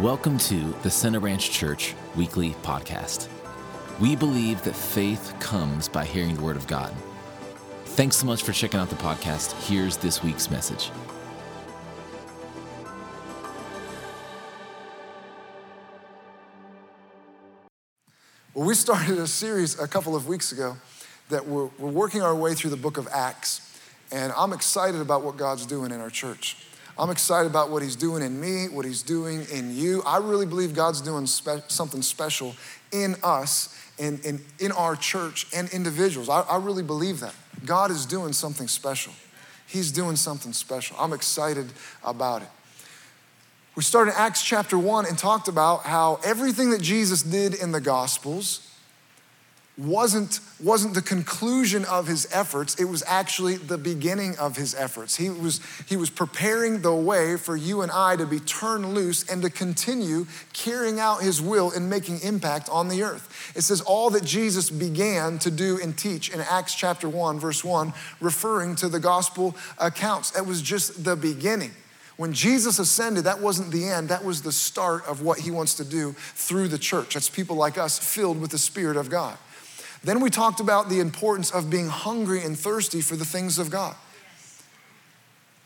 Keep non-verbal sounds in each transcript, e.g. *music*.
Welcome to the Center Ranch Church Weekly Podcast. We believe that faith comes by hearing the Word of God. Thanks so much for checking out the podcast. Here's this week's message. Well, we started a series a couple of weeks ago that we're, we're working our way through the book of Acts, and I'm excited about what God's doing in our church. I'm excited about what He's doing in me, what He's doing in you. I really believe God's doing spe- something special in us and in, in our church and individuals. I, I really believe that. God is doing something special. He's doing something special. I'm excited about it. We started Acts chapter 1 and talked about how everything that Jesus did in the Gospels wasn't, wasn't the conclusion of his efforts, it was actually the beginning of his efforts. He was, he was preparing the way for you and I to be turned loose and to continue carrying out his will and making impact on the earth. It says, All that Jesus began to do and teach in Acts chapter 1, verse 1, referring to the gospel accounts. That was just the beginning. When Jesus ascended, that wasn't the end, that was the start of what he wants to do through the church. That's people like us filled with the Spirit of God. Then we talked about the importance of being hungry and thirsty for the things of God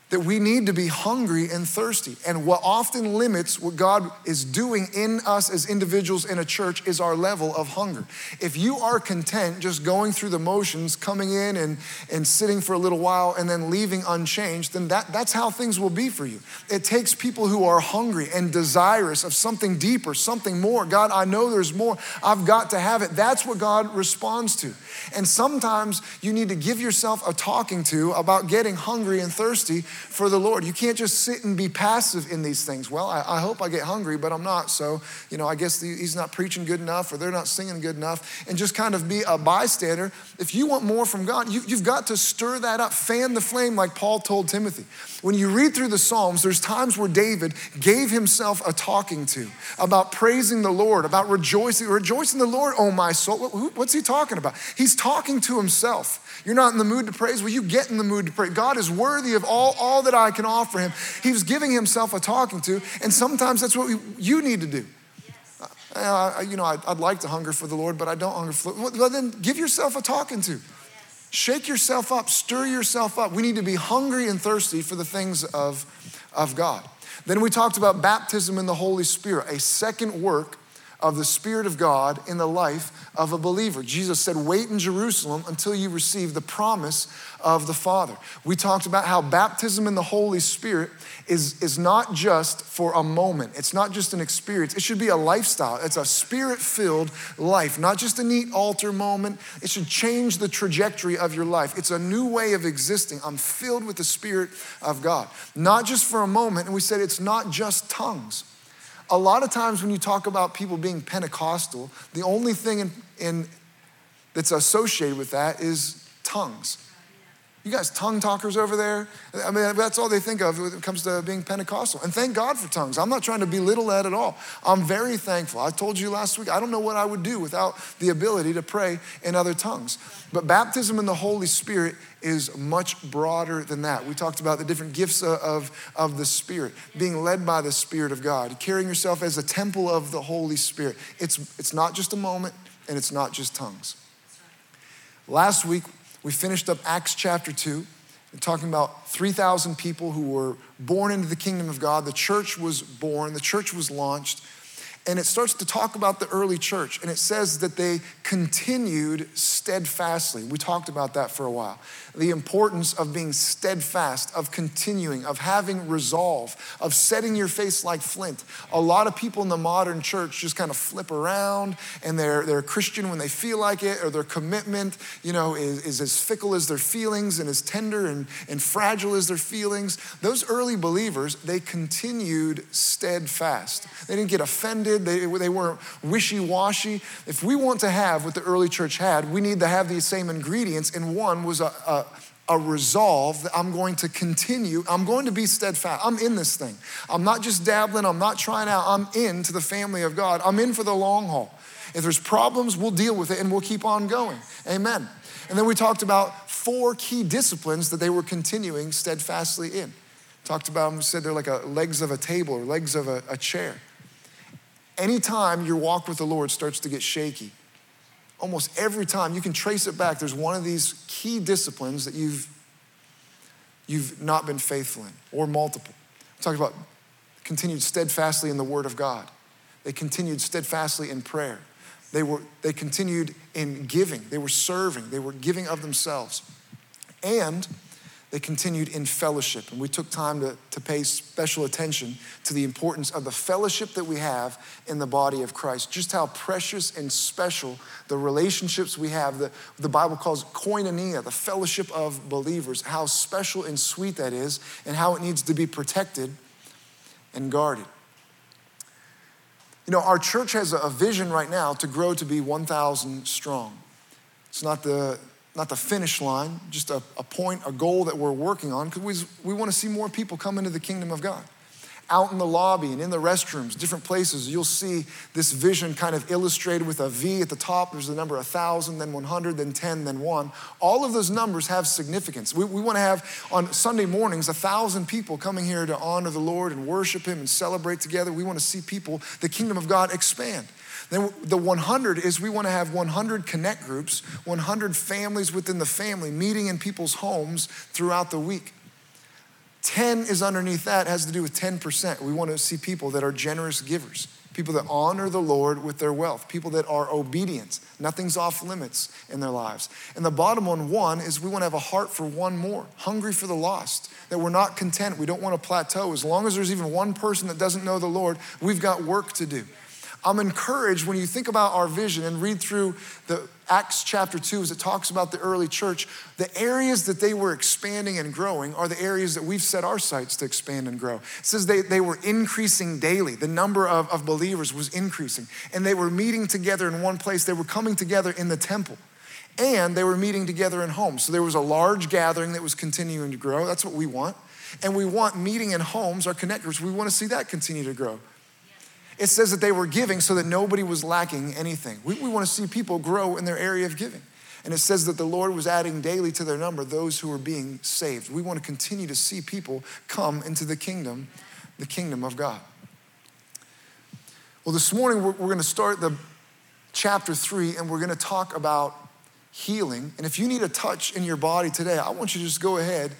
that we need to be hungry and thirsty. And what often limits what God is doing in us as individuals in a church is our level of hunger. If you are content just going through the motions, coming in and, and sitting for a little while and then leaving unchanged, then that, that's how things will be for you. It takes people who are hungry and desirous of something deeper, something more. God, I know there's more. I've got to have it. That's what God responds to. And sometimes you need to give yourself a talking to about getting hungry and thirsty for the Lord. You can't just sit and be passive in these things. Well, I, I hope I get hungry, but I'm not. So, you know, I guess the, he's not preaching good enough or they're not singing good enough and just kind of be a bystander. If you want more from God, you, you've got to stir that up, fan the flame like Paul told Timothy. When you read through the Psalms, there's times where David gave himself a talking to about praising the Lord, about rejoicing. Rejoice in the Lord, oh my soul. What's he talking about? He's talking to himself. You're not in the mood to praise? Well, you get in the mood to pray. God is worthy of all, all that I can offer him. He was giving himself a talking to, and sometimes that's what we, you need to do. Uh, you know, I'd, I'd, like to hunger for the Lord, but I don't hunger for. Well, then give yourself a talking to. Shake yourself up, stir yourself up. We need to be hungry and thirsty for the things of, of God. Then we talked about baptism in the Holy Spirit, a second work of the Spirit of God in the life of a believer. Jesus said, Wait in Jerusalem until you receive the promise of the Father. We talked about how baptism in the Holy Spirit is, is not just for a moment, it's not just an experience. It should be a lifestyle. It's a spirit filled life, not just a neat altar moment. It should change the trajectory of your life. It's a new way of existing. I'm filled with the Spirit of God, not just for a moment. And we said it's not just tongues a lot of times when you talk about people being Pentecostal, the only thing in, in, that's associated with that is tongues. You guys, tongue talkers over there? I mean, that's all they think of when it comes to being Pentecostal. And thank God for tongues. I'm not trying to belittle that at all. I'm very thankful. I told you last week, I don't know what I would do without the ability to pray in other tongues. But baptism in the Holy Spirit is much broader than that. We talked about the different gifts of, of the Spirit, being led by the Spirit of God, carrying yourself as a temple of the Holy Spirit. It's, it's not just a moment and it's not just tongues. Last week, we finished up Acts chapter 2, talking about 3,000 people who were born into the kingdom of God. The church was born, the church was launched and it starts to talk about the early church and it says that they continued steadfastly. We talked about that for a while. The importance of being steadfast, of continuing, of having resolve, of setting your face like flint. A lot of people in the modern church just kind of flip around and they're, they're Christian when they feel like it, or their commitment, you know, is, is as fickle as their feelings and as tender and, and fragile as their feelings. Those early believers, they continued steadfast. They didn't get offended they, they weren't wishy washy. If we want to have what the early church had, we need to have these same ingredients. And one was a, a a resolve that I'm going to continue. I'm going to be steadfast. I'm in this thing. I'm not just dabbling, I'm not trying out. I'm in to the family of God. I'm in for the long haul. If there's problems, we'll deal with it and we'll keep on going. Amen. And then we talked about four key disciplines that they were continuing steadfastly in. Talked about them, said they're like a legs of a table or legs of a, a chair. Anytime your walk with the Lord starts to get shaky, almost every time you can trace it back, there's one of these key disciplines that you've, you've not been faithful in, or multiple. I'm talking about continued steadfastly in the Word of God. They continued steadfastly in prayer. They, were, they continued in giving. They were serving. They were giving of themselves. And they continued in fellowship. And we took time to, to pay special attention to the importance of the fellowship that we have in the body of Christ. Just how precious and special the relationships we have, the, the Bible calls koinonia, the fellowship of believers, how special and sweet that is, and how it needs to be protected and guarded. You know, our church has a vision right now to grow to be 1,000 strong. It's not the, not the finish line, just a, a point, a goal that we're working on because we, we want to see more people come into the kingdom of God out in the lobby and in the restrooms, different places, you'll see this vision kind of illustrated with a V at the top. There's the number 1,000, then 100, then 10, then 1. All of those numbers have significance. We, we want to have on Sunday mornings 1,000 people coming here to honor the Lord and worship Him and celebrate together. We want to see people, the kingdom of God, expand. Then the 100 is we want to have 100 connect groups, 100 families within the family meeting in people's homes throughout the week. 10 is underneath that, has to do with 10%. We want to see people that are generous givers, people that honor the Lord with their wealth, people that are obedient. Nothing's off limits in their lives. And the bottom one, one, is we want to have a heart for one more, hungry for the lost, that we're not content. We don't want to plateau. As long as there's even one person that doesn't know the Lord, we've got work to do. I'm encouraged when you think about our vision and read through the Acts chapter 2 as it talks about the early church, the areas that they were expanding and growing are the areas that we've set our sights to expand and grow. It says they, they were increasing daily. The number of, of believers was increasing. And they were meeting together in one place. They were coming together in the temple. And they were meeting together in homes. So there was a large gathering that was continuing to grow. That's what we want. And we want meeting in homes, our connectors, we want to see that continue to grow. It says that they were giving so that nobody was lacking anything. We, we want to see people grow in their area of giving. And it says that the Lord was adding daily to their number those who were being saved. We want to continue to see people come into the kingdom, the kingdom of God. Well, this morning we're, we're going to start the chapter three and we're going to talk about healing. And if you need a touch in your body today, I want you to just go ahead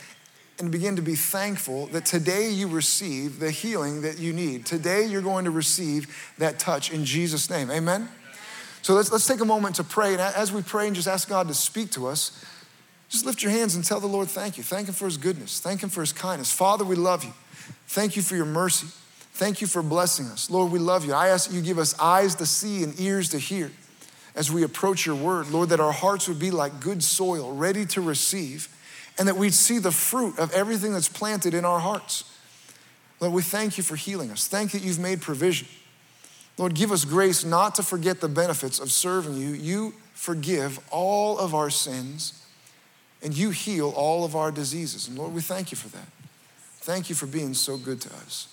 and begin to be thankful that today you receive the healing that you need. Today you're going to receive that touch in Jesus' name. Amen? So let's, let's take a moment to pray. And as we pray and just ask God to speak to us, just lift your hands and tell the Lord thank you. Thank Him for His goodness. Thank Him for His kindness. Father, we love you. Thank you for your mercy. Thank you for blessing us. Lord, we love you. I ask that you give us eyes to see and ears to hear as we approach your word. Lord, that our hearts would be like good soil, ready to receive and that we'd see the fruit of everything that's planted in our hearts. Lord, we thank you for healing us. Thank that you've made provision. Lord, give us grace not to forget the benefits of serving you. You forgive all of our sins and you heal all of our diseases. And Lord, we thank you for that. Thank you for being so good to us.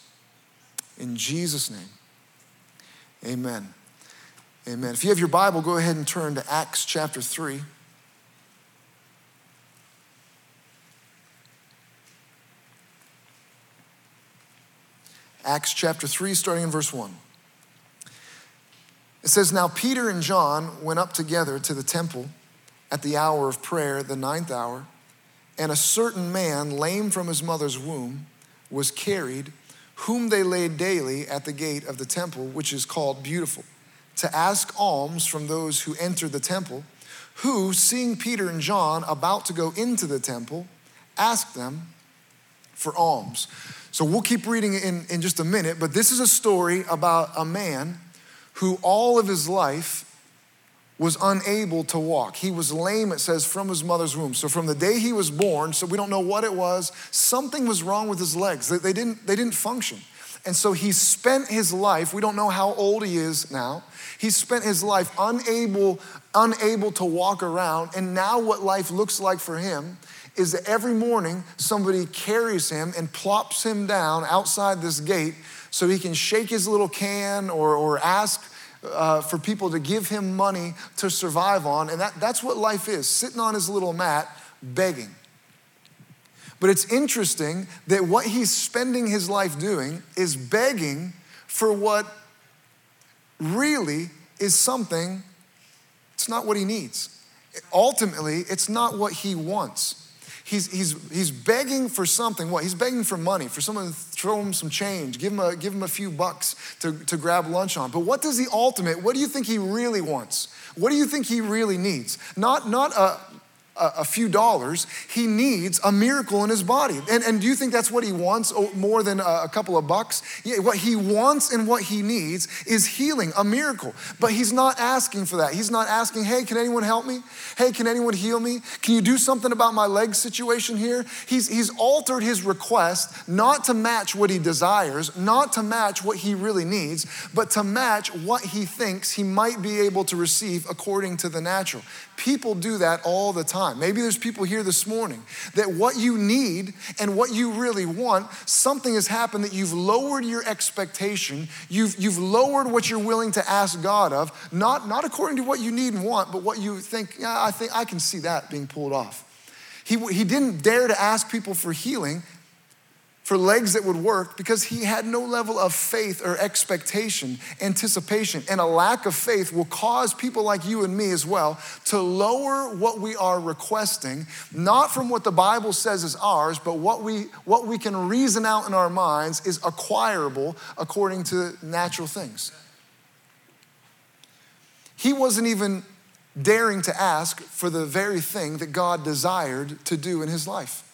In Jesus' name, amen. Amen. If you have your Bible, go ahead and turn to Acts chapter 3. Acts chapter 3, starting in verse 1. It says, Now Peter and John went up together to the temple at the hour of prayer, the ninth hour, and a certain man, lame from his mother's womb, was carried, whom they laid daily at the gate of the temple, which is called Beautiful, to ask alms from those who entered the temple, who, seeing Peter and John about to go into the temple, asked them for alms. So we'll keep reading in, in just a minute, but this is a story about a man who all of his life was unable to walk. He was lame, it says, from his mother's womb. So from the day he was born, so we don't know what it was, something was wrong with his legs. They, they, didn't, they didn't function. And so he spent his life, we don't know how old he is now, he spent his life unable, unable to walk around. And now what life looks like for him is that every morning somebody carries him and plops him down outside this gate so he can shake his little can or, or ask uh, for people to give him money to survive on. And that, that's what life is sitting on his little mat, begging. But it's interesting that what he's spending his life doing is begging for what really is something, it's not what he needs. Ultimately, it's not what he wants. He's, he's, he's begging for something. What? He's begging for money, for someone to throw him some change, give him a, give him a few bucks to, to grab lunch on. But what does the ultimate, what do you think he really wants? What do you think he really needs? Not, not a, a, few dollars. He needs a miracle in his body. And, and do you think that's what he wants oh, more than a, a couple of bucks? Yeah, what he wants and what he needs is healing, a miracle. But he's not asking for that. He's not asking, hey, can anyone help me? Hey, can anyone heal me? Can you do something about my leg situation here? He's, he's altered his request not to match what he desires, not to match what he really needs, but to match what he thinks he might be able to receive according to the natural. People do that all the time. Maybe there's people here this morning that what you need and what you really want, something has happened that you've lowered your expectation. You've, you've lowered what you're willing to ask God of, not, not according to what you need and want, but what you think, yeah, I think I can see that being pulled off. He, he didn't dare to ask people for healing for legs that would work because he had no level of faith or expectation, anticipation. And a lack of faith will cause people like you and me as well to lower what we are requesting, not from what the Bible says is ours, but what we, what we can reason out in our minds is acquirable according to natural things. He wasn't even daring to ask for the very thing that God desired to do in his life.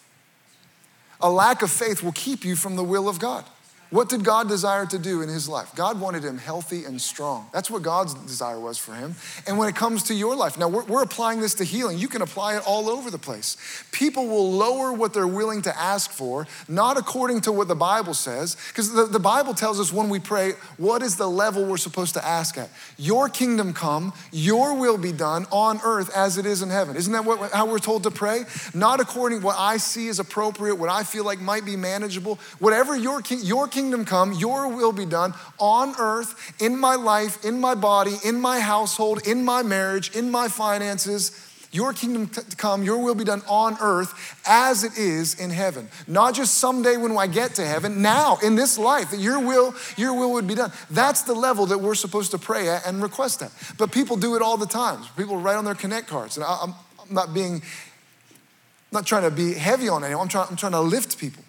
A lack of faith will keep you from the will of God. What did God desire to do in his life? God wanted him healthy and strong. That's what God's desire was for him. And when it comes to your life, now we're, we're, applying this to healing. You can apply it all over the place. People will lower what they're willing to ask for, not according to what the Bible says, because the, the Bible tells us when we pray, what is the level we're supposed to ask at? Your kingdom come, your will be done on earth as it is in heaven. Isn't that what, how we're told to pray? Not according to what I see is appropriate, what I feel like might be manageable. Whatever your, your kingdom kingdom come, your will be done on earth, in my life, in my body, in my household, in my marriage, in my finances. Your kingdom come, your will be done on earth as it is in heaven. Not just someday when I get to heaven, now in this life, that your will, your will would be done. That's the level that we're supposed to pray at and request at. But people do it all the time. People write on their connect cards. And I'm, I'm not being, I'm not trying to be heavy on anyone. I'm trying, I'm trying to lift people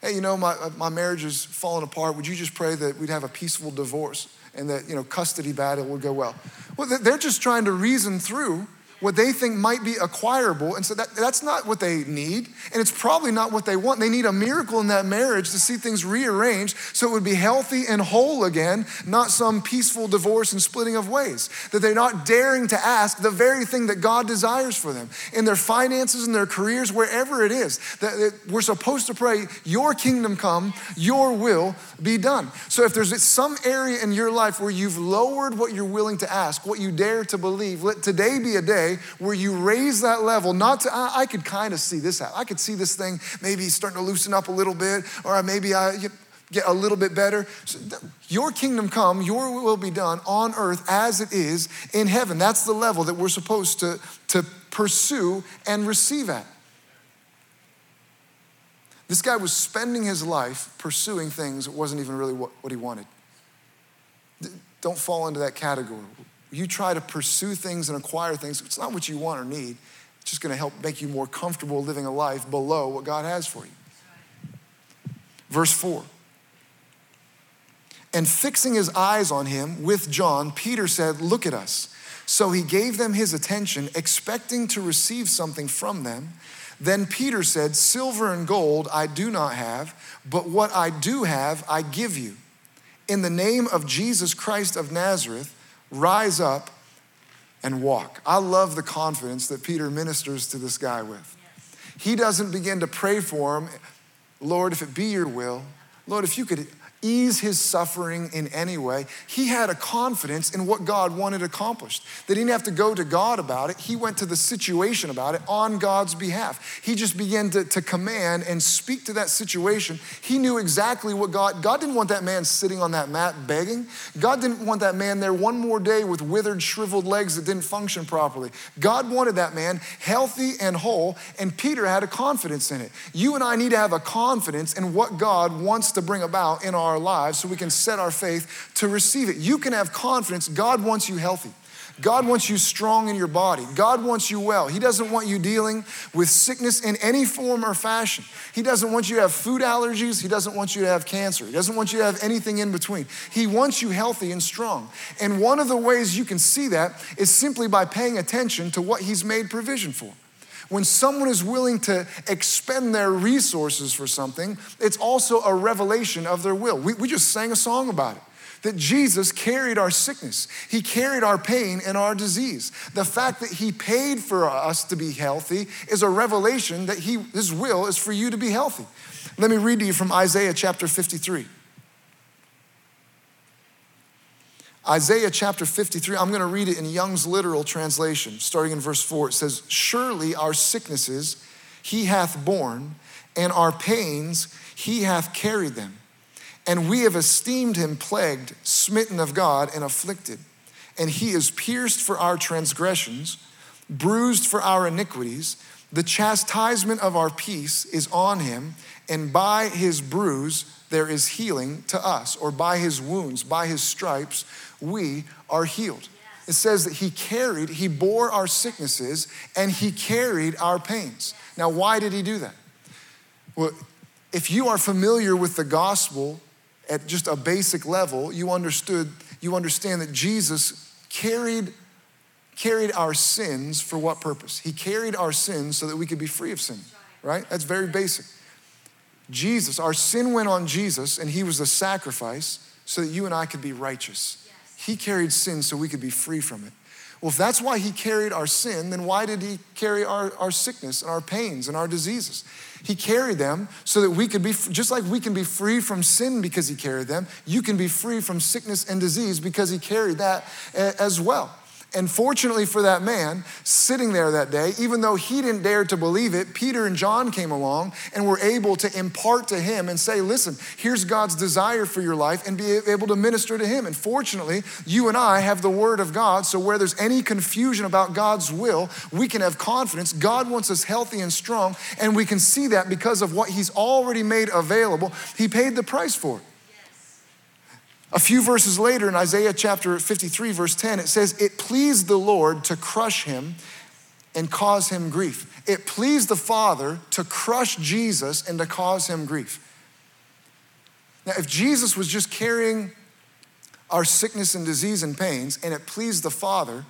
hey, you know, my, my marriage is falling apart. Would you just pray that we'd have a peaceful divorce and that, you know, custody battle would go well? Well, they're just trying to reason through what they think might be acquirable. And so that, that's not what they need. And it's probably not what they want. They need a miracle in that marriage to see things rearranged so it would be healthy and whole again, not some peaceful divorce and splitting of ways. That they're not daring to ask the very thing that God desires for them in their finances, in their careers, wherever it is. That we're supposed to pray, Your kingdom come, Your will be done. So if there's some area in your life where you've lowered what you're willing to ask, what you dare to believe, let today be a day where you raise that level, not to, I, I could kind of see this I could see this thing maybe starting to loosen up a little bit, or maybe I get a little bit better. So your kingdom come, your will be done on earth as it is in heaven. That's the level that we're supposed to, to pursue and receive at. This guy was spending his life pursuing things that wasn't even really what, what he wanted. Don't fall into that category you try to pursue things and acquire things, it's not what you want or need. It's just going to help make you more comfortable living a life below what God has for you. Verse 4. And fixing his eyes on him with John, Peter said, Look at us. So he gave them his attention, expecting to receive something from them. Then Peter said, Silver and gold I do not have, but what I do have I give you. In the name of Jesus Christ of Nazareth, rise up and walk. I love the confidence that Peter ministers to this guy with. He doesn't begin to pray for him, Lord, if it be your will, Lord, if you could ease his suffering in any way. He had a confidence in what God wanted accomplished. He didn't have to go to God about it. He went to the situation about it on God's behalf. He just began to, to command and speak to that situation. He knew exactly what God, God didn't want that man sitting on that mat begging. God didn't want that man there one more day with withered, shriveled legs that didn't function properly. God wanted that man healthy and whole, and Peter had a confidence in it. You and I need to have a confidence in what God wants to bring about in our our lives so we can set our faith to receive it. You can have confidence. God wants you healthy. God wants you strong in your body. God wants you well. He doesn't want you dealing with sickness in any form or fashion. He doesn't want you to have food allergies. He doesn't want you to have cancer. He doesn't want you to have anything in between. He wants you healthy and strong. And one of the ways you can see that is simply by paying attention to what He's made provision for. When someone is willing to expend their resources for something, it's also a revelation of their will. We, we just sang a song about it that Jesus carried our sickness. He carried our pain and our disease. The fact that He paid for us to be healthy is a revelation that he, His will is for you to be healthy. Let me read to you from Isaiah chapter 53. Isaiah chapter 53, I'm going to read it in Young's literal translation, starting in verse 4. It says, Surely our sicknesses he hath borne, and our pains he hath carried them. And we have esteemed him plagued, smitten of God, and afflicted. And he is pierced for our transgressions, bruised for our iniquities. The chastisement of our peace is on him, and by his bruise there is healing to us, or by his wounds, by his stripes, we are healed. It says that he carried, he bore our sicknesses, and he carried our pains. Now, why did he do that? Well, if you are familiar with the gospel, at just a basic level, you understood, you understand that Jesus carried, carried our sins for what purpose? He carried our sins so that we could be free of sin, right? That's very basic. Jesus, our sin went on Jesus, and he was the sacrifice so that you and I could be righteous. He carried sin so we could be free from it. Well, if that's why he carried our sin, then why did he carry our, our sickness and our pains and our diseases? He carried them so that we could be, just like we can be free from sin because he carried them, you can be free from sickness and disease because he carried that eh, as well. And fortunately for that man sitting there that day, even though he didn't dare to believe it, Peter and John came along and were able to impart to him and say, Listen, here's God's desire for your life, and be able to minister to him. And fortunately, you and I have the word of God, so where there's any confusion about God's will, we can have confidence. God wants us healthy and strong, and we can see that because of what he's already made available. He paid the price for it. A few verses later in Isaiah chapter 53, verse 10, it says, It pleased the Lord to crush him and cause him grief. It pleased the Father to crush Jesus and to cause him grief. Now, if Jesus was just carrying our sickness and disease and pains, and it pleased the Father,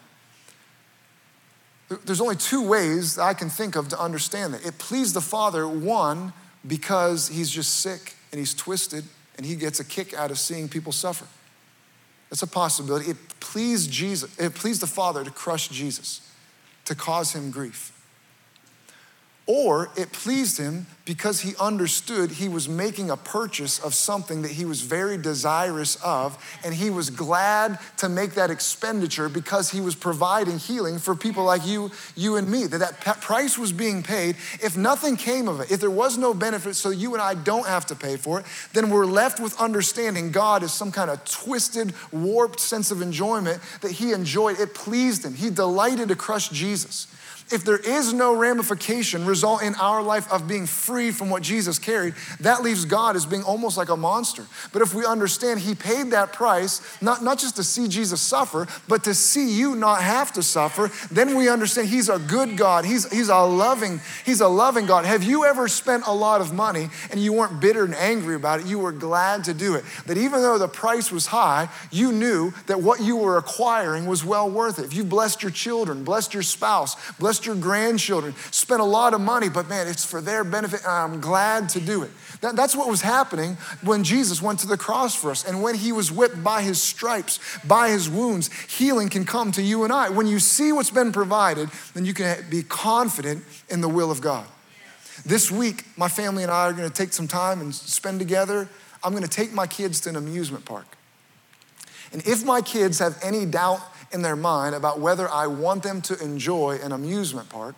there's only two ways I can think of to understand that. It pleased the Father, one, because he's just sick and he's twisted and he gets a kick out of seeing people suffer. That's a possibility. It pleased Jesus, it pleased the Father to crush Jesus, to cause him grief. Or it pleased him because he understood he was making a purchase of something that he was very desirous of, and he was glad to make that expenditure because he was providing healing for people like you, you and me. That that price was being paid. If nothing came of it, if there was no benefit, so you and I don't have to pay for it, then we're left with understanding God is some kind of twisted, warped sense of enjoyment that he enjoyed. It pleased him. He delighted to crush Jesus. If there is no ramification result in our life of being free from what Jesus carried, that leaves God as being almost like a monster. But if we understand He paid that price, not, not just to see Jesus suffer, but to see you not have to suffer, then we understand He's a good God. He's, he's a loving, He's a loving God. Have you ever spent a lot of money and you weren't bitter and angry about it? You were glad to do it. That even though the price was high, you knew that what you were acquiring was well worth it. If you blessed your children, blessed your spouse, blessed your grandchildren, spent a lot of money, but man, it's for their benefit, and I'm glad to do it. That, that's what was happening when Jesus went to the cross for us. And when he was whipped by his stripes, by his wounds, healing can come to you and I. When you see what's been provided, then you can be confident in the will of God. This week, my family and I are going to take some time and spend together. I'm going to take my kids to an amusement park. And if my kids have any doubt in their mind about whether I want them to enjoy an amusement park,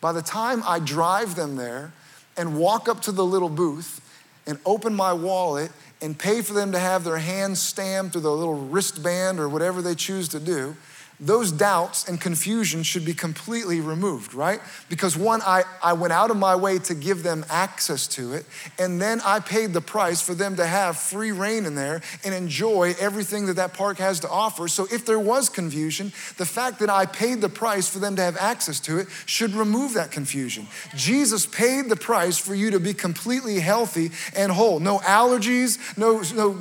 by the time I drive them there and walk up to the little booth and open my wallet and pay for them to have their hands stamped or the little wristband or whatever they choose to do, those doubts and confusion should be completely removed, right? Because one, I, I went out of my way to give them access to it, and then I paid the price for them to have free rein in there and enjoy everything that that park has to offer. So if there was confusion, the fact that I paid the price for them to have access to it should remove that confusion. Jesus paid the price for you to be completely healthy and whole. No allergies, no, no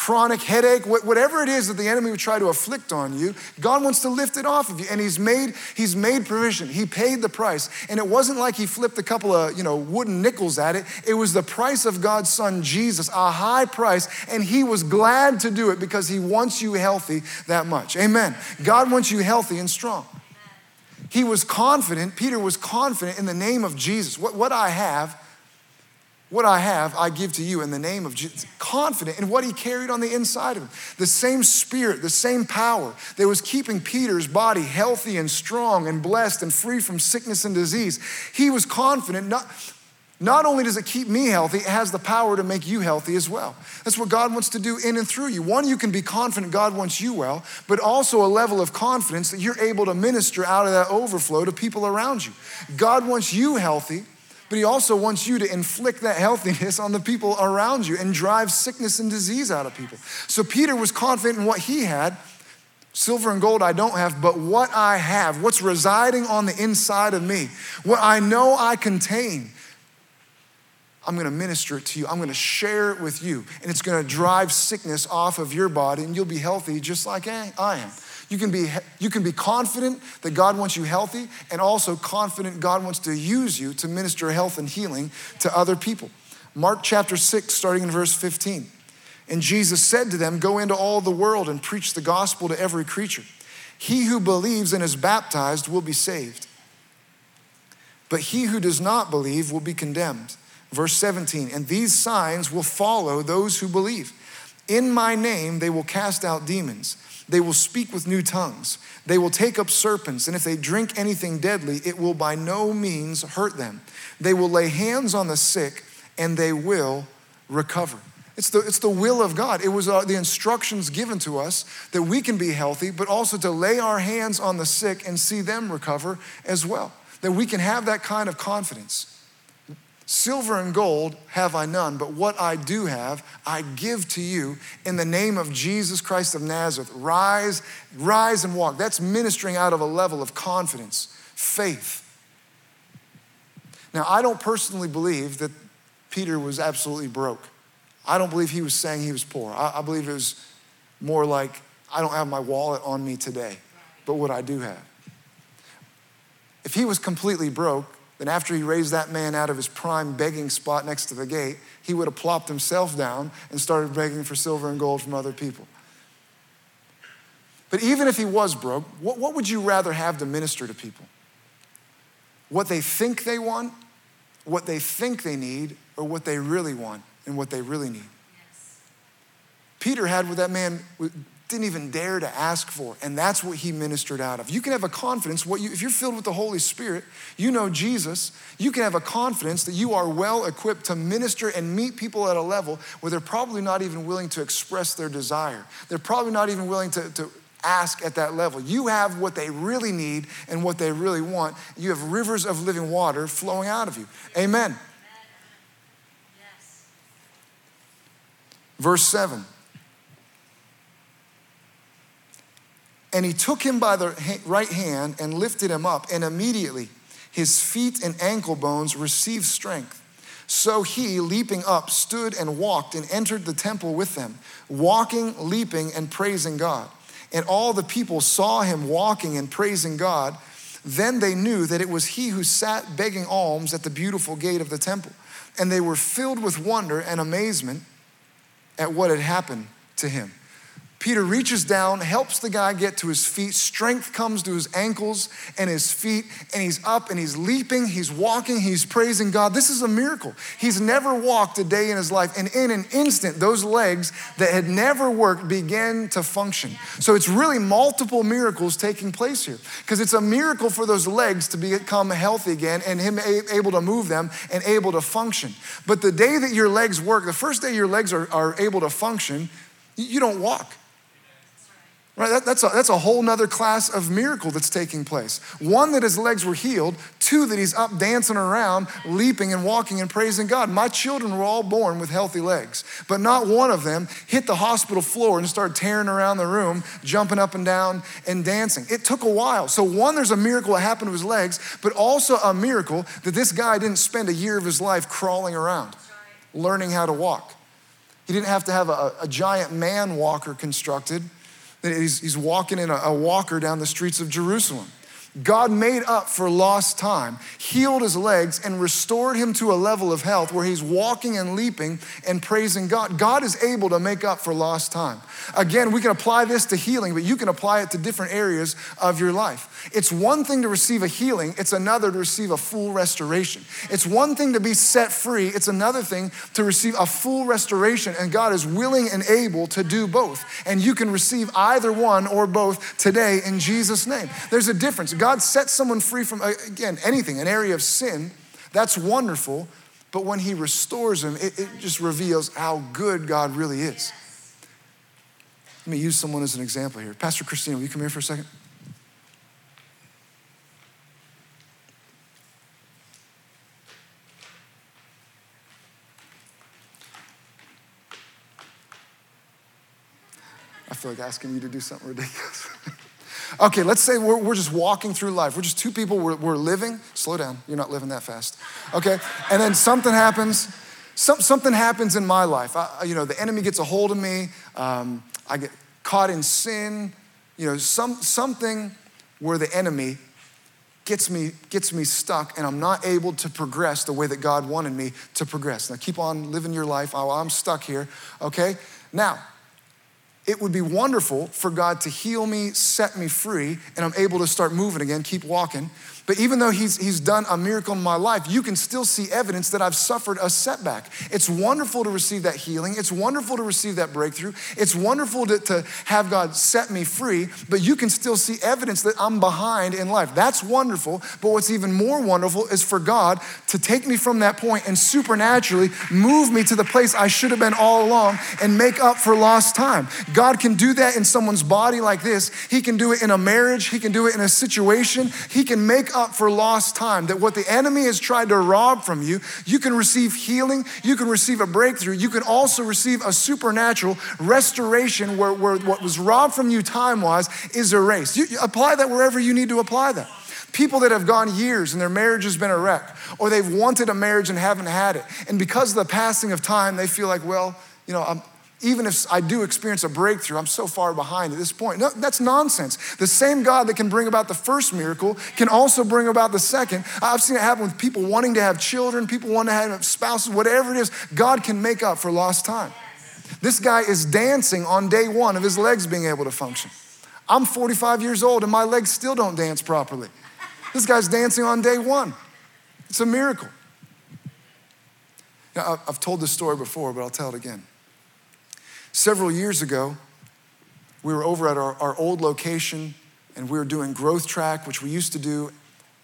chronic headache, whatever it is that the enemy would try to afflict on you, God wants to lift it off of you. And He's made, He's made provision. He paid the price. And it wasn't like He flipped a couple of, you know, wooden nickels at it. It was the price of God's Son, Jesus, a high price. And He was glad to do it because He wants you healthy that much. Amen. God wants you healthy and strong. He was confident, Peter was confident in the name of Jesus. What, what I have, what I have, I give to you in the name of Jesus. Confident in what he carried on the inside of him. The same spirit, the same power that was keeping Peter's body healthy and strong and blessed and free from sickness and disease. He was confident, not, not only does it keep me healthy, it has the power to make you healthy as well. That's what God wants to do in and through you. One, you can be confident God wants you well, but also a level of confidence that you're able to minister out of that overflow to people around you. God wants you healthy but he also wants you to inflict that healthiness on the people around you and drive sickness and disease out of people. So Peter was confident in what he had. Silver and gold I don't have, but what I have, what's residing on the inside of me, what I know I contain, I'm gonna minister it to you. I'm gonna share it with you. And it's gonna drive sickness off of your body, and you'll be healthy just like I am. You can be, you can be confident that God wants you healthy and also confident God wants to use you to minister health and healing to other people. Mark chapter 6, starting in verse 15. And Jesus said to them, Go into all the world and preach the gospel to every creature. He who believes and is baptized will be saved, but he who does not believe will be condemned. Verse 17, and these signs will follow those who believe. In my name they will cast out demons. They will speak with new tongues. They will take up serpents, and if they drink anything deadly, it will by no means hurt them. They will lay hands on the sick, and they will recover. It's the, it's the will of God. It was uh, the instructions given to us that we can be healthy, but also to lay our hands on the sick and see them recover as well. That we can have that kind of confidence. Silver and gold have I none, but what I do have, I give to you in the name of Jesus Christ of Nazareth. Rise, rise and walk. That's ministering out of a level of confidence, faith. Now, I don't personally believe that Peter was absolutely broke. I don't believe he was saying he was poor. I, I believe it was more like, I don't have my wallet on me today, but what I do have. If he was completely broke, then after he raised that man out of his prime begging spot next to the gate, he would have plopped himself down and started begging for silver and gold from other people. But even if he was broke, what, what would you rather have to minister to people? What they think they want, what they think they need, or what they really want and what they really need? Yes. Peter had what that man didn't even dare to ask for. And that's what he ministered out of. You can have a confidence, what you, if you're filled with the Holy Spirit, you know Jesus, you can have a confidence that you are well equipped to minister and meet people at a level where they're probably not even willing to express their desire. They're probably not even willing to, to ask at that level. You have what they really need and what they really want. You have rivers of living water flowing out of you. Amen. Yes. Verse 7. And he took him by the right hand and lifted him up, and immediately his feet and ankle bones received strength. So he, leaping up, stood and walked and entered the temple with them, walking, leaping, and praising God. And all the people saw him walking and praising God. Then they knew that it was he who sat begging alms at the beautiful gate of the temple. And they were filled with wonder and amazement at what had happened to him. Peter reaches down, helps the guy get to his feet. Strength comes to his ankles and his feet, and he's up and he's leaping, he's walking, he's praising God. This is a miracle. He's never walked a day in his life, and in an instant, those legs that had never worked began to function. So it's really multiple miracles taking place here because it's a miracle for those legs to become healthy again and him able to move them and able to function. But the day that your legs work, the first day your legs are, are able to function, you don't walk Right? That, that's, a, that's a whole nother class of miracle that's taking place. One, that his legs were healed. Two, that he's up dancing around, leaping and walking and praising God. My children were all born with healthy legs, but not one of them hit the hospital floor and started tearing around the room, jumping up and down and dancing. It took a while. So, one, there's a miracle that happened to his legs, but also a miracle that this guy didn't spend a year of his life crawling around, learning how to walk. He didn't have to have a, a giant man walker constructed He's, he's walking in a, a walker down the streets of Jerusalem. God made up for lost time, healed his legs, and restored him to a level of health where he's walking and leaping and praising God. God is able to make up for lost time. Again, we can apply this to healing, but you can apply it to different areas of your life. It's one thing to receive a healing, it's another to receive a full restoration. It's one thing to be set free, it's another thing to receive a full restoration, and God is willing and able to do both. And you can receive either one or both today in Jesus' name. There's a difference. God sets someone free from, again, anything, an area of sin. That's wonderful. But when He restores them, it, it just reveals how good God really is. Let me use someone as an example here. Pastor Christina, will you come here for a second? I feel like asking you to do something ridiculous. *laughs* okay, let's say we're, we're just walking through life. We're just two people, we're, we're living. Slow down, you're not living that fast. Okay, and then something happens. Some, something happens in my life. I, you know, the enemy gets a hold of me. Um, I get caught in sin. You know, some, something where the enemy gets me, gets me stuck and I'm not able to progress the way that God wanted me to progress. Now keep on living your life. Oh, I'm stuck here. Okay? Now, it would be wonderful for God to heal me, set me free, and I'm able to start moving again, keep walking. But even though he's, he's done a miracle in my life, you can still see evidence that I've suffered a setback. It's wonderful to receive that healing. It's wonderful to receive that breakthrough. It's wonderful to, to have God set me free, but you can still see evidence that I'm behind in life. That's wonderful. But what's even more wonderful is for God to take me from that point and supernaturally move me to the place I should have been all along and make up for lost time. God can do that in someone's body like this. He can do it in a marriage. He can do it in a situation. He can make for lost time. That what the enemy has tried to rob from you, you can receive healing, you can receive a breakthrough, you can also receive a supernatural restoration where, where what was robbed from you time wise is erased. You, you apply that wherever you need to apply that. People that have gone years and their marriage has been a wreck, or they've wanted a marriage and haven't had it. And because of the passing of time, they feel like, well, you know, I'm, even if I do experience a breakthrough, I'm so far behind at this point. No, that's nonsense. The same God that can bring about the first miracle can also bring about the second. I've seen it happen with people wanting to have children, people wanting to have spouses, whatever it is, God can make up for lost time. This guy is dancing on day one of his legs being able to function. I'm 45 years old and my legs still don't dance properly. This guy's dancing on day one. It's a miracle. Now, I've told this story before, but I'll tell it again. Several years ago, we were over at our, our old location and we were doing growth track, which we used to do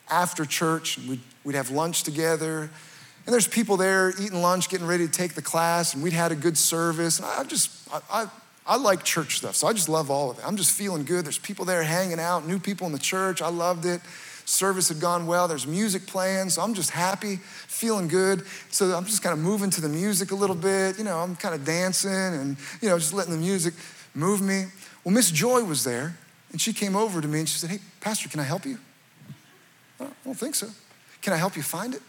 after church. We'd, we'd have lunch together. And there's people there eating lunch, getting ready to take the class, and we'd had a good service. And I just, I, I, I like church stuff, so I just love all of it. I'm just feeling good. There's people there hanging out, new people in the church. I loved it. Service had gone well. There's music playing, so I'm just happy, feeling good. So I'm just kind of moving to the music a little bit. You know, I'm kind of dancing and, you know, just letting the music move me. Well, Miss Joy was there, and she came over to me and she said, Hey, Pastor, can I help you? I don't think so. Can I help you find it?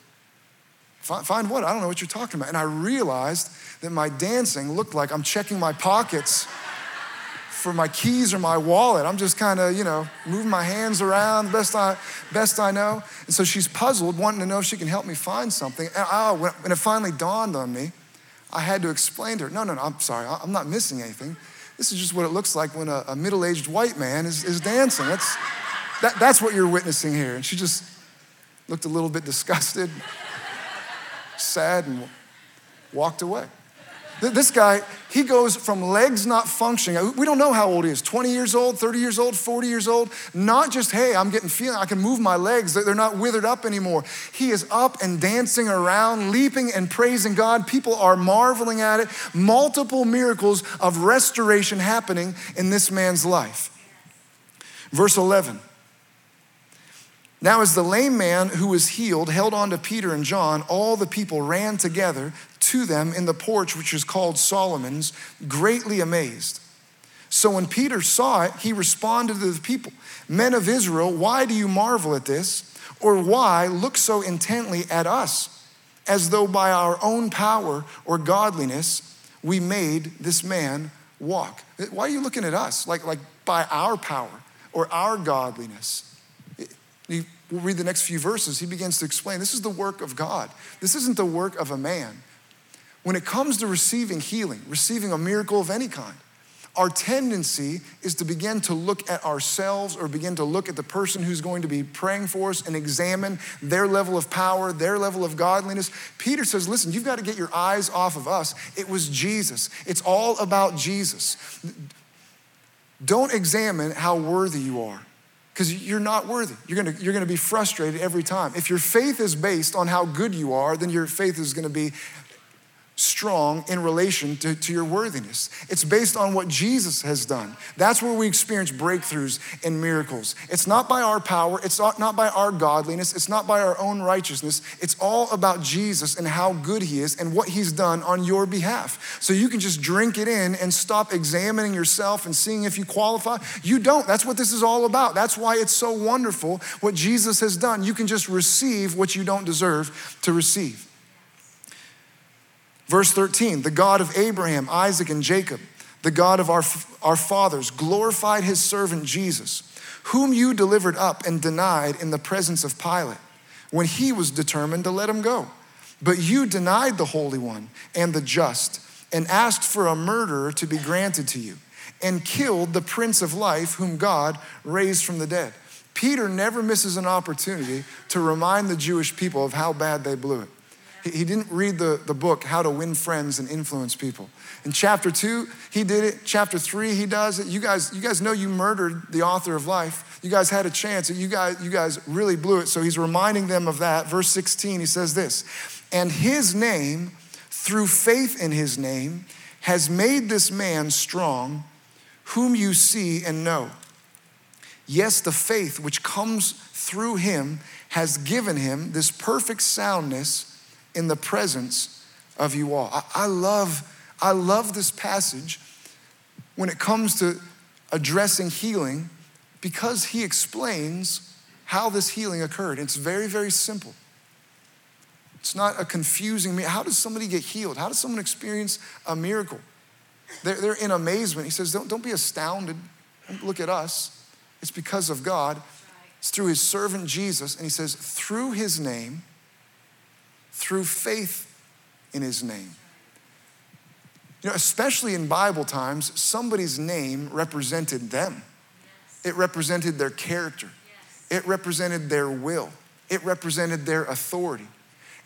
Find what? I don't know what you're talking about. And I realized that my dancing looked like I'm checking my pockets for my keys or my wallet. I'm just kind of, you know, moving my hands around best I, best I know. And so she's puzzled, wanting to know if she can help me find something. And oh, when it finally dawned on me, I had to explain to her, no, no, no, I'm sorry, I'm not missing anything. This is just what it looks like when a, a middle-aged white man is, is dancing. That's, that, that's what you're witnessing here. And she just looked a little bit disgusted, sad, and walked away. This guy, he goes from legs not functioning. Uh, we don't know how old he is 20 years old, 30 years old, 40 years old. Not just, hey, I'm getting feeling, I can move my legs, they're not withered up anymore. He is up and dancing around, leaping and praising God. People are marveling at it. Multiple miracles of restoration happening in this man's life. Verse 11. Now, as the lame man who was healed held on to Peter and John, all the people ran together to them in the porch, which is called Solomon's, greatly amazed. So when Peter saw it, he responded to the people Men of Israel, why do you marvel at this? Or why look so intently at us, as though by our own power or godliness we made this man walk? Why are you looking at us? Like, like by our power or our godliness? We'll read the next few verses. He begins to explain this is the work of God, this isn't the work of a man. When it comes to receiving healing, receiving a miracle of any kind, our tendency is to begin to look at ourselves or begin to look at the person who's going to be praying for us and examine their level of power, their level of godliness. Peter says, Listen, you've got to get your eyes off of us. It was Jesus, it's all about Jesus. Don't examine how worthy you are because you're not worthy. You're gonna, you're gonna be frustrated every time. If your faith is based on how good you are, then your faith is gonna be strong in relation to, to your worthiness. It's based on what Jesus has done. That's where we experience breakthroughs and miracles. It's not by our power, it's not, not by our godliness, it's not by our own righteousness. It's all about Jesus and how good he is and what he's done on your behalf. So you can just drink it in and stop examining yourself and seeing if you qualify. You don't. That's what this is all about. That's why it's so wonderful what Jesus has done. You can just receive what you don't deserve to receive. Verse 13, the God of Abraham, Isaac, and Jacob, the God of our, our fathers, glorified his servant Jesus, whom you delivered up and denied in the presence of Pilate, when he was determined to let him go. But you denied the Holy One and the just, and asked for a murderer to be granted to you, and killed the Prince of Life, whom God raised from the dead. Peter never misses an opportunity to remind the Jewish people of how bad they blew it. He didn't read the, the book, How to Win Friends and Influence People. In chapter two, he did it. Chapter three, he does it. You guys, you guys know you murdered the author of life. You guys had a chance. You guys, you guys really blew it. So he's reminding them of that. Verse 16, he says this And his name, through faith in his name, has made this man strong, whom you see and know. Yes, the faith which comes through him has given him this perfect soundness in the presence of you all. I, I love, I love this passage when it comes to addressing healing because he explains how this healing occurred. It's very, very simple. It's not a confusing, how does somebody get healed? How does someone experience a miracle? They're, they're in amazement. He says, don't, don't be astounded. Don't look at us. It's because of God. It's through his servant Jesus. And he says, through his name, through faith in his name. You know, especially in Bible times, somebody's name represented them. It represented their character. It represented their will. It represented their authority.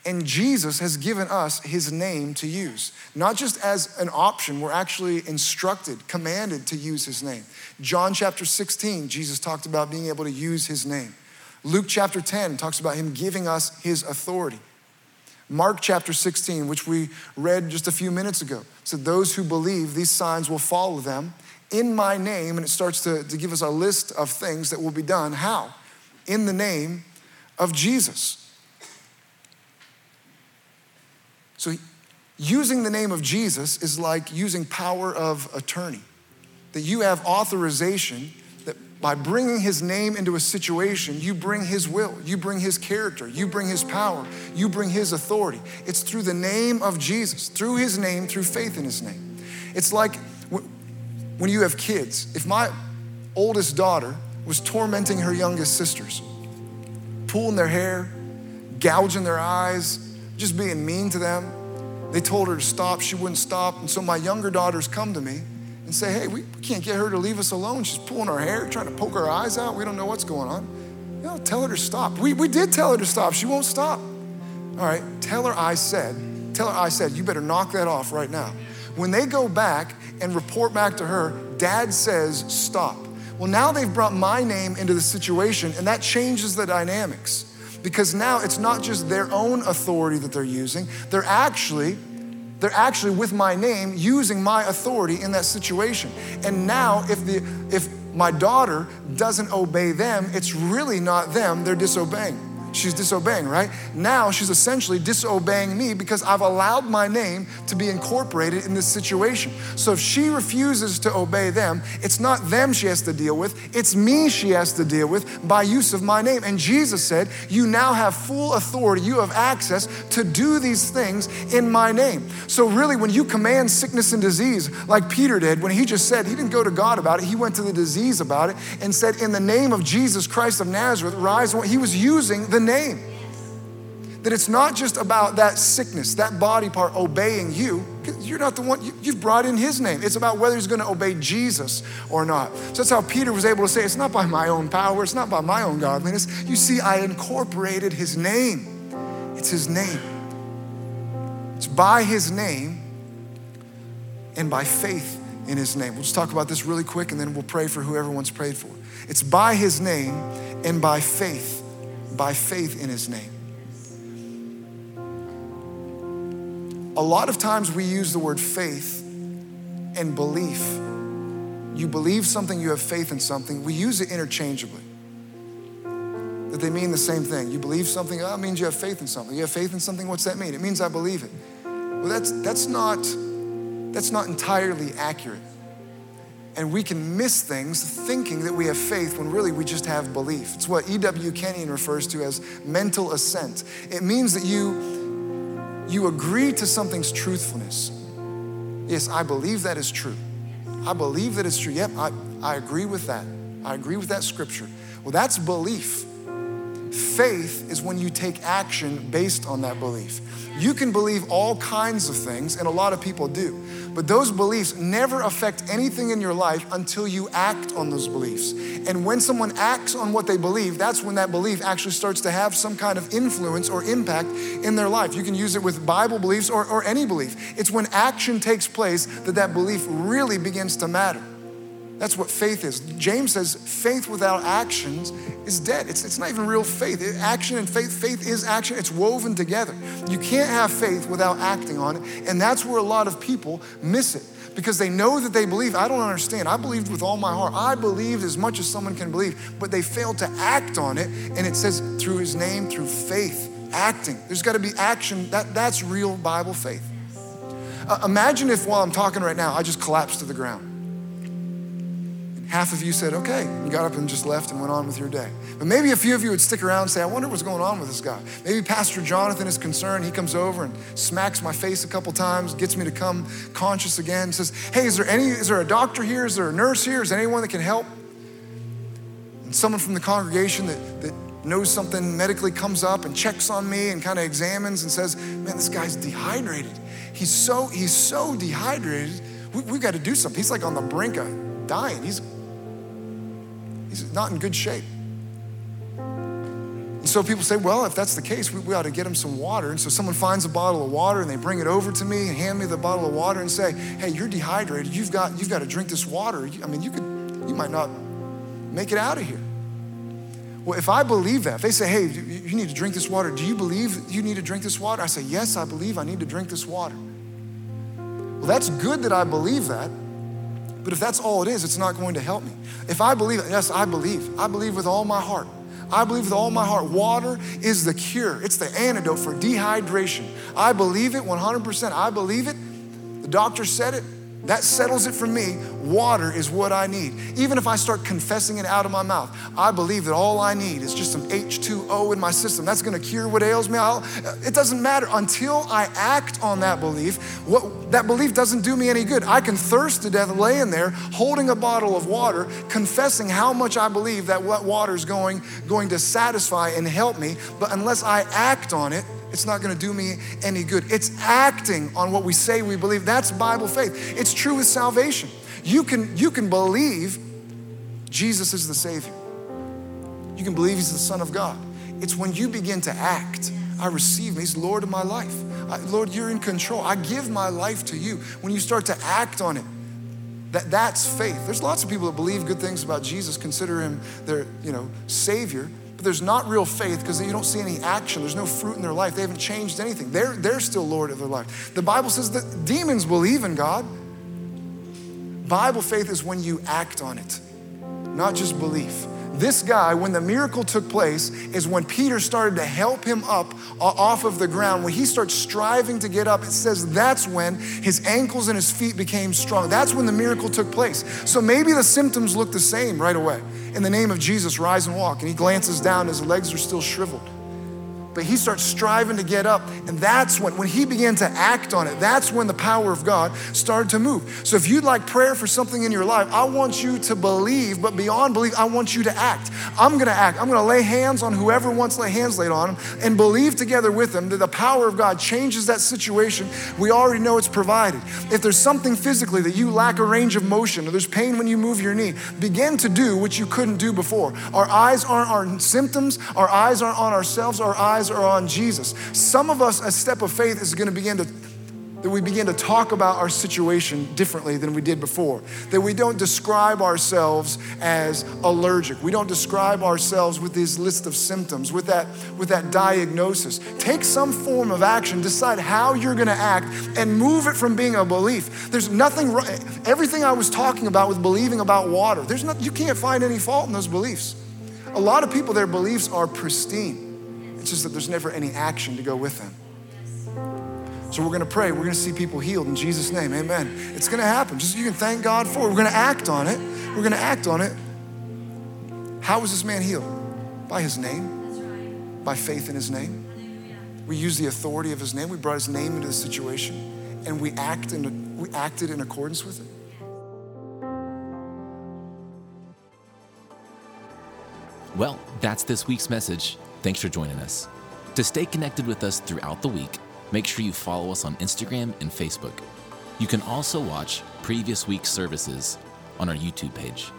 And Jesus has given us his name to use. Not just as an option, we're actually instructed, commanded to use his name. John chapter 16, Jesus talked about being able to use his name. Luke chapter 10 talks about him giving us his authority. Mark chapter 16, which we read just a few minutes ago, said, Those who believe, these signs will follow them in my name. And it starts to, to give us a list of things that will be done. How? In the name of Jesus. So, using the name of Jesus is like using power of attorney, that you have authorization by bringing his name into a situation, you bring his will, you bring his character, you bring his power, you bring his authority. It's through the name of Jesus, through his name, through faith in his name. It's like when you have kids. If my oldest daughter was tormenting her youngest sisters, pulling their hair, gouging their eyes, just being mean to them, they told her to stop, she wouldn't stop. And so my younger daughters come to me and say, hey, we can't get her to leave us alone. She's pulling our hair, trying to poke our eyes out. We don't know what's going on. You know, tell her to stop. We, we did tell her to stop. She won't stop. All right, tell her I said, tell her I said, you better knock that off right now. When they go back and report back to her, dad says, stop. Well, now they've brought my name into the situation, and that changes the dynamics because now it's not just their own authority that they're using, they're actually they're actually with my name using my authority in that situation. And now if the if my daughter doesn't obey them, it's really not them, they're disobeying. She's disobeying, right? Now she's essentially disobeying me because I've allowed my name to be incorporated in this situation. So if she refuses to obey them, it's not them she has to deal with, it's me she has to deal with by use of my name. And Jesus said, You now have full authority, you have access to do these things in my name. So really, when you command sickness and disease, like Peter did, when he just said, he didn't go to God about it, he went to the disease about it and said, In the name of Jesus Christ of Nazareth, rise. He was using the name. That it's not just about that sickness, that body part obeying you. You're not the one, you've brought in his name. It's about whether he's going to obey Jesus or not. So that's how Peter was able to say, It's not by my own power, it's not by my own godliness. You see, I incorporated his name. It's his name. It's by his name and by faith in his name. We'll just talk about this really quick and then we'll pray for whoever wants prayed for. It's by his name and by faith by faith in his name. A lot of times we use the word faith and belief. You believe something, you have faith in something. We use it interchangeably. That they mean the same thing. You believe something, oh, means you have faith in something. You have faith in something, what's that mean? It means I believe it. Well, that's, that's, not, that's not entirely accurate. And we can miss things thinking that we have faith when really we just have belief. It's what E.W. Kenyon refers to as mental assent. It means that you, you agree to something's truthfulness. Yes, I believe that is true. I believe that it's true. Yep, I, I agree with that. I agree with that scripture. Well, that's belief. Faith is when you take action based on that belief. You can believe all kinds of things, and a lot of people do. But those beliefs never affect anything in your life until you act on those beliefs. And when someone acts on what they believe, that's when that belief actually starts to have some kind of influence or impact in their life. You can use it with Bible beliefs or, or any belief. It's when action takes place that that belief really begins to matter. That's what faith is. James says faith without actions is dead. It's, it's not even real faith. Action and faith, faith is action. It's woven together. You can't have faith without acting on it. And that's where a lot of people miss it because they know that they believe. I don't understand. I believed with all my heart. I believed as much as someone can believe, but they failed to act on it. And it says through his name, through faith, acting. There's got to be action. That, that's real Bible faith. Uh, imagine if while I'm talking right now, I just collapsed to the ground. Half of you said, okay, you got up and just left and went on with your day. But maybe a few of you would stick around and say, I wonder what's going on with this guy. Maybe Pastor Jonathan is concerned. He comes over and smacks my face a couple times, gets me to come conscious again, says, Hey, is there any, is there a doctor here? Is there a nurse here? Is there anyone that can help? And someone from the congregation that, that knows something medically comes up and checks on me and kind of examines and says, Man, this guy's dehydrated. He's so, he's so dehydrated. We, we've got to do something. He's like on the brink of dying. He's He's not in good shape. And so people say, well, if that's the case, we, we ought to get him some water. And so someone finds a bottle of water and they bring it over to me and hand me the bottle of water and say, hey, you're dehydrated. You've got, you've got to drink this water. I mean, you could, you might not make it out of here. Well, if I believe that, if they say, hey, you need to drink this water, do you believe you need to drink this water? I say, yes, I believe I need to drink this water. Well, that's good that I believe that. But if that's all it is, it's not going to help me. If I believe, yes, I believe. I believe with all my heart. I believe with all my heart. Water is the cure, it's the antidote for dehydration. I believe it 100%. I believe it. The doctor said it. That settles it for me. Water is what I need. Even if I start confessing it out of my mouth, I believe that all I need is just some H2O in my system. That's going to cure what ails me. I'll, it doesn't matter until I act on that belief. What that belief doesn't do me any good. I can thirst to death laying there holding a bottle of water, confessing how much I believe that what water is going going to satisfy and help me, but unless I act on it, it's not going to do me any good. It's acting on what we say we believe. That's Bible faith. It's true with salvation. You can, you can believe Jesus is the Savior, you can believe He's the Son of God. It's when you begin to act. I receive Him. He's Lord of my life. I, Lord, you're in control. I give my life to you. When you start to act on it, that, that's faith. There's lots of people that believe good things about Jesus, consider him their, you know, savior, but there's not real faith because you don't see any action. There's no fruit in their life. They haven't changed anything. They're, they're still Lord of their life. The Bible says that demons believe in God. Bible faith is when you act on it. not just belief. This guy, when the miracle took place, is when Peter started to help him up uh, off of the ground. When he starts striving to get up, it says that's when his ankles and his feet became strong. That's when the miracle took place. So maybe the symptoms look the same right away. In the name of Jesus, rise and walk. And he glances down, his legs are still shriveled but he starts striving to get up. And that's when, when he began to act on it, that's when the power of God started to move. So if you'd like prayer for something in your life, I want you to believe, but beyond belief, I want you to act. I'm gonna act. I'm gonna lay hands on whoever wants to lay hands laid on them and believe together with them that the power of God changes that situation. We already know it's provided. If there's something physically that you lack a range of motion or there's pain when you move your knee, begin to do what you couldn't do before. Our eyes aren't on symptoms, our eyes aren't on ourselves, our eyes eyes are on Jesus. Some of us, a step of faith is going to begin to that we begin to talk about our situation differently than we did before. That we don't describe ourselves as allergic. We don't describe ourselves with this list of symptoms, with that, with that diagnosis. Take some form of action, decide how you're gonna act, and move it from being a belief. There's nothing, everything I was talking about with believing about water, there's not, you can't find any fault in those beliefs. A lot of people, their beliefs are pristine. It's just that there's never any action to go with them. So we're going to pray. We're going to see people healed in Jesus' name. Amen. It's going to happen. Just you can thank God for it. We're going to act on it. We're going to act on it. How was this man healed? By his name, by faith in his name. We used the authority of his name. We brought his name into the situation, and we act in, we acted in accordance with it. Well, that's this week's message. Thanks for joining us. To stay connected with us throughout the week, make sure you follow us on Instagram and Facebook. You can also watch previous week's services on our YouTube page.